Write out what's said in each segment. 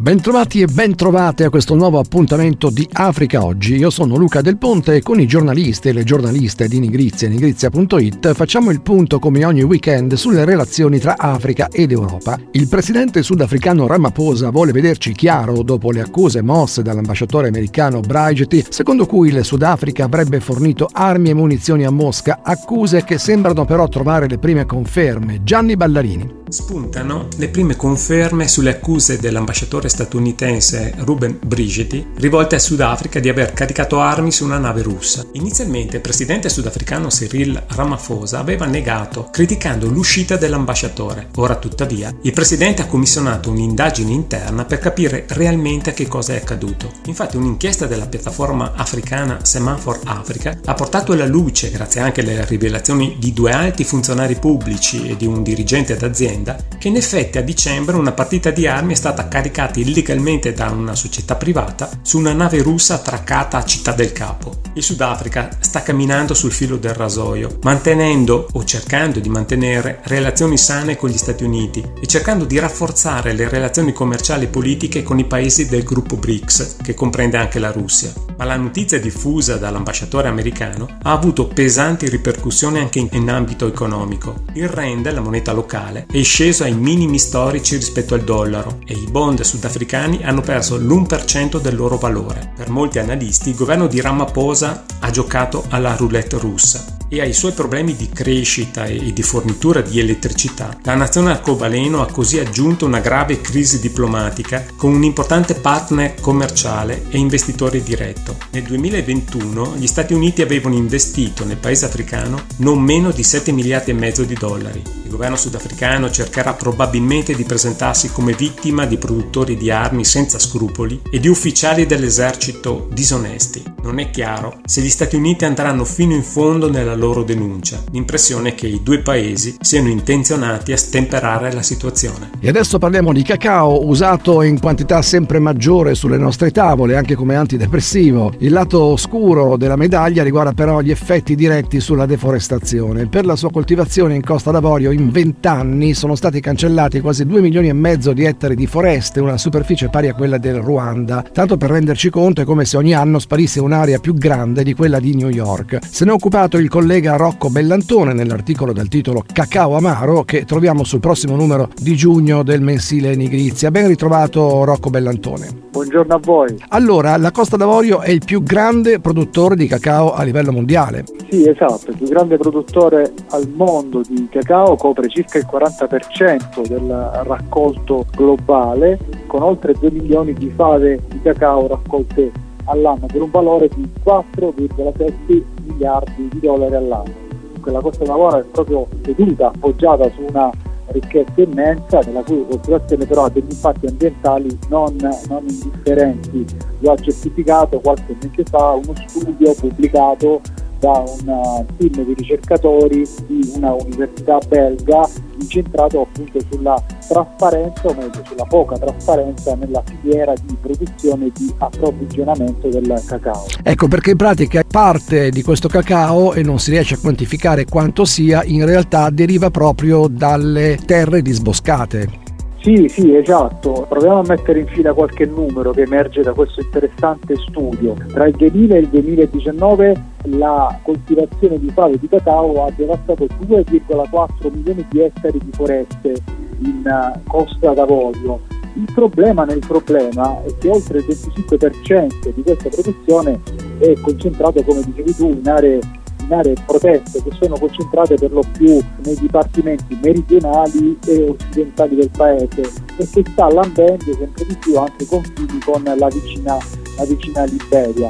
Bentrovati e bentrovate a questo nuovo appuntamento di Africa Oggi. Io sono Luca Del Ponte e con i giornalisti e le giornaliste di Nigrizia e nigrizia.it facciamo il punto come ogni weekend sulle relazioni tra Africa ed Europa. Il presidente sudafricano Ramaphosa vuole vederci chiaro dopo le accuse mosse dall'ambasciatore americano Brigetti, secondo cui il Sudafrica avrebbe fornito armi e munizioni a Mosca, accuse che sembrano però trovare le prime conferme. Gianni Ballarini. Spuntano le prime conferme sulle accuse dell'ambasciatore statunitense Ruben Brigeti rivolte al Sudafrica di aver caricato armi su una nave russa. Inizialmente il presidente sudafricano Cyril Ramaphosa aveva negato, criticando l'uscita dell'ambasciatore. Ora tuttavia il presidente ha commissionato un'indagine interna per capire realmente che cosa è accaduto. Infatti un'inchiesta della piattaforma africana Semaphore Africa ha portato alla luce, grazie anche alle rivelazioni di due alti funzionari pubblici e di un dirigente d'azienda, azienda che in effetti a dicembre una partita di armi è stata caricata illegalmente da una società privata su una nave russa attraccata a Città del Capo. Il Sudafrica sta camminando sul filo del rasoio, mantenendo o cercando di mantenere relazioni sane con gli Stati Uniti e cercando di rafforzare le relazioni commerciali e politiche con i paesi del gruppo BRICS, che comprende anche la Russia. Ma la notizia diffusa dall'ambasciatore americano ha avuto pesanti ripercussioni anche in, ambito economico. Il rand, la moneta locale, è sceso ai minimi storici rispetto al dollaro e i bond sudafricani hanno perso l'1% del loro valore. Per molti analisti il governo di Ramaphosa ha giocato alla roulette russa e ai suoi problemi di crescita e di fornitura di elettricità, la nazione arcobaleno ha così aggiunto una grave crisi diplomatica con un importante partner commerciale e investitore diretto. Nel 2021 gli Stati Uniti avevano investito nel paese africano non meno di 7 miliardi e mezzo di dollari. Il governo sudafricano cercherà probabilmente di presentarsi come vittima di produttori di armi senza scrupoli e di ufficiali dell'esercito disonesti. Non è chiaro se gli Stati Uniti andranno fino in fondo nella loro denuncia. L'impressione è che i due paesi siano intenzionati a stemperare la situazione. E adesso parliamo di cacao usato in quantità sempre maggiore sulle nostre tavole, anche come antidepressivo. Il lato oscuro della medaglia riguarda però gli effetti diretti sulla deforestazione. Per la sua coltivazione in Costa d'Avorio in 20 anni sono stati cancellati quasi 2 milioni e mezzo di ettari di foreste, una superficie pari a quella del Ruanda. Tanto per renderci conto è come se ogni anno sparisse un'area più grande di quella di New York. Se ne è occupato il collega Rocco Bellantone nell'articolo dal titolo Cacao Amaro che troviamo sul prossimo numero di giugno del mensile Nigrizia. Ben ritrovato Rocco Bellantone. Buongiorno a voi. Allora, la Costa d'Avorio è il più grande produttore di cacao a livello mondiale. Sì, esatto, il più grande produttore al mondo di cacao copre circa il 40% del raccolto globale con oltre 2 milioni di fave di cacao raccolte all'anno per un valore di 4,7 miliardi di dollari all'anno. Quella Costa d'Avorio è proprio seduta, appoggiata su una ricchezza immensa nella cui coltivazione però ha degli impatti ambientali non, non indifferenti. Lo ha certificato qualche mese fa uno studio pubblicato da un uh, team di ricercatori di una università belga incentrato appunto sulla trasparenza o meglio sulla poca trasparenza nella filiera di produzione e di approvvigionamento del cacao. Ecco perché in pratica parte di questo cacao e non si riesce a quantificare quanto sia in realtà deriva proprio dalle terre disboscate. Sì, sì, esatto. Proviamo a mettere in fila qualche numero che emerge da questo interessante studio. Tra il 2000 e il 2019 la coltivazione di fave di cacao ha devastato 2,4 milioni di ettari di foreste in uh, Costa d'Avorio. Il problema nel problema è che oltre il 25% di questa produzione è concentrato, come dicevi tu, in aree in aree protette che sono concentrate per lo più nei dipartimenti meridionali e occidentali del paese e che sta lambendo sempre di più anche i confini con la vicina, la vicina Liberia.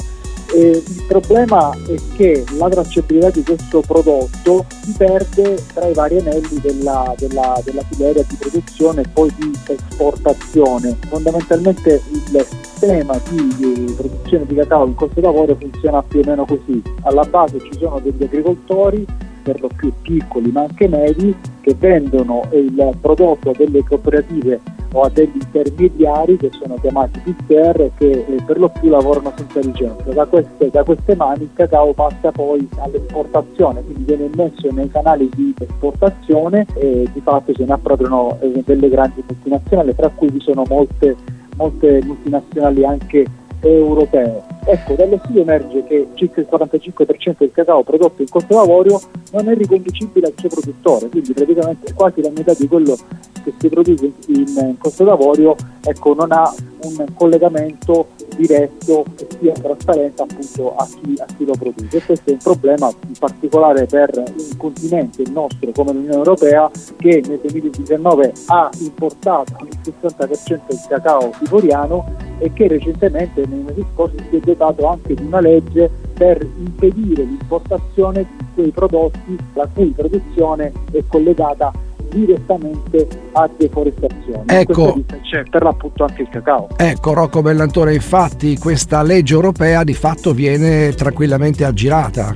E il problema è che la tracciabilità di questo prodotto si perde tra i vari anelli della, della, della filiera di produzione e poi di esportazione. Fondamentalmente il sistema di produzione di cacao in Costa d'Avorio funziona più o meno così. Alla base ci sono degli agricoltori, per lo più piccoli ma anche medi, che vendono il prodotto delle cooperative o a degli intermediari che sono chiamati PCR che eh, per lo più lavorano senza licenza. Da queste, da queste mani il cacao passa poi all'esportazione, quindi viene immesso nei canali di esportazione e di fatto se ne appropriano eh, delle grandi multinazionali, tra cui vi sono molte, molte multinazionali anche europee. Ecco, dallo studio emerge che circa il 45% del cacao prodotto in Costa d'Avorio non è riconducibile al suo produttore, quindi praticamente quasi la metà di quello che si produce in Costa d'Avorio ecco, non ha un collegamento diretto e sia trasparente appunto a chi, a chi, lo produce. E questo è un problema in particolare per un continente, il nostro, come l'Unione Europea, che nel 2019 ha importato il 60% del cacao ivoriano e che recentemente nei mesi scorsi si è dotato anche di una legge per impedire l'importazione di quei prodotti la cui produzione è collegata direttamente a deforestazione. Ecco, c'è per l'appunto anche il cacao. Ecco Rocco Bellantore, infatti questa legge europea di fatto viene tranquillamente aggirata.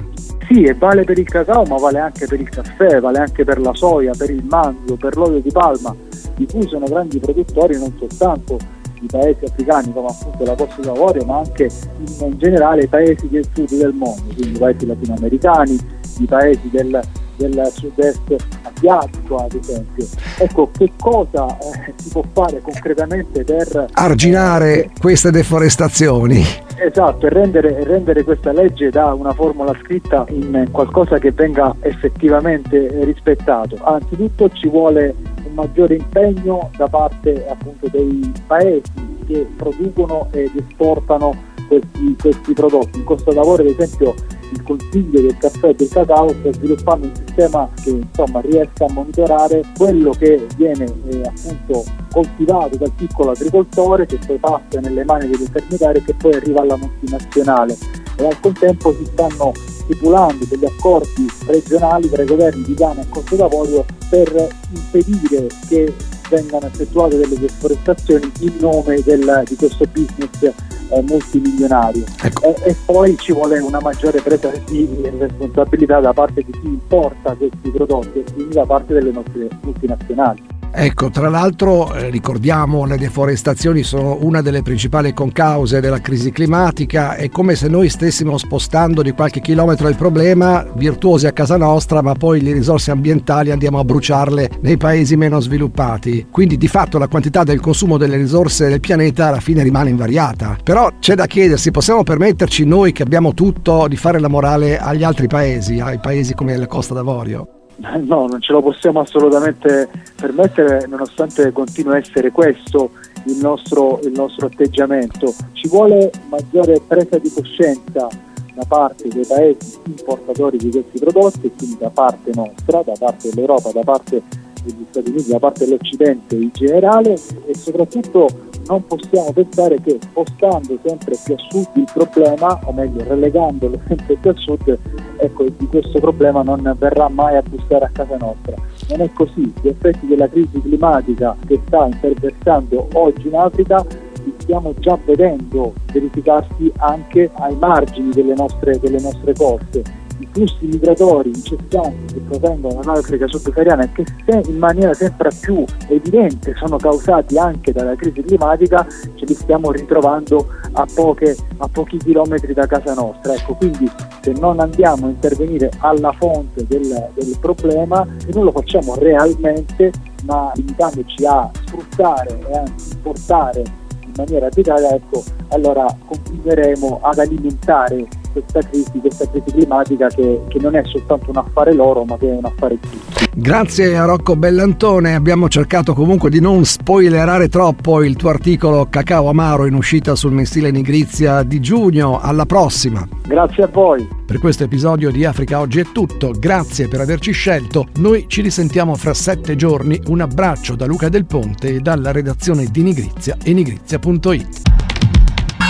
Sì, e vale per il cacao, ma vale anche per il caffè, vale anche per la soia, per il manzo, per l'olio di palma, di cui sono grandi produttori non soltanto i paesi africani come appunto la Costa d'Avorio, ma anche in, in generale i paesi del sud del mondo, quindi i paesi latinoamericani, i paesi del, del sud-est asiatico ad esempio. Ecco, che cosa eh, si può fare concretamente per arginare eh, queste deforestazioni? Esatto, e rendere, rendere, questa legge da una formula scritta in qualcosa che venga effettivamente rispettato. Anzitutto ci vuole un maggiore impegno da parte appunto dei paesi che producono ed esportano questi, questi prodotti. In Costa d'Avorio ad esempio il Consiglio del caffè e del cacao sta sviluppando un sistema che insomma, riesca a monitorare quello che viene eh, appunto coltivato dal piccolo agricoltore che poi passa nelle mani degli intermediari e che poi arriva alla multinazionale e al contempo si stanno stipulando degli accordi regionali tra i governi di Ghana e Costa d'Avorio per impedire che vengano effettuate delle deforestazioni in nome del, di questo business eh, multimilionario ecco. e, e, poi ci vuole una maggiore presa di responsabilità da parte di chi importa questi prodotti e quindi da parte delle nostre multinazionali. Ecco, tra l'altro eh, ricordiamo le deforestazioni sono una delle principali concause della crisi climatica, è come se noi stessimo spostando di qualche chilometro il problema, virtuosi a casa nostra, ma poi le risorse ambientali andiamo a bruciarle nei paesi meno sviluppati. Quindi di fatto la quantità del consumo delle risorse del pianeta alla fine rimane invariata. Però c'è da chiedersi, possiamo permetterci noi che abbiamo tutto di fare la morale agli altri paesi, ai paesi come la Costa d'Avorio? No, non ce lo possiamo assolutamente permettere, nonostante continui a essere questo il nostro, il nostro atteggiamento. Ci vuole maggiore presa di coscienza da parte dei paesi importatori di questi prodotti quindi da parte nostra, da parte dell'Europa, da parte degli Stati Uniti, da parte dell'Occidente in generale e soprattutto non possiamo pensare che spostando sempre più a sud il problema, o meglio relegandolo sempre più a sud, ecco, di questo problema non verrà mai a bussare a casa nostra. Non è così, gli effetti della crisi climatica che sta interversando oggi in Africa li stiamo già vedendo verificarsi anche ai margini delle nostre, delle nostre coste flussi migratori incessanti che provengono dall'Africa subsahariana e che in maniera sempre più evidente sono causati anche dalla crisi climatica, ce li stiamo ritrovando a, poche, a pochi chilometri da casa nostra. Ecco, quindi se non andiamo a intervenire alla fonte del, del problema, se non lo facciamo realmente, ma limitandoci a sfruttare e a importare in maniera arbitraria, ecco, allora continueremo ad alimentare questa crisi, questa crisi climatica che, che, non è soltanto un affare loro ma che è un affare di tutti. Grazie a Rocco Bellantone, abbiamo cercato comunque di non spoilerare troppo il tuo articolo Cacao Amaro in uscita sul mensile Nigrizia di giugno, alla prossima! Grazie a voi! Per questo episodio di Africa Oggi è tutto, grazie per averci scelto, noi ci risentiamo fra sette giorni, un abbraccio da Luca Del Ponte e dalla redazione di Nigrizia e nigrizia.it.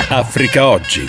Africa Oggi.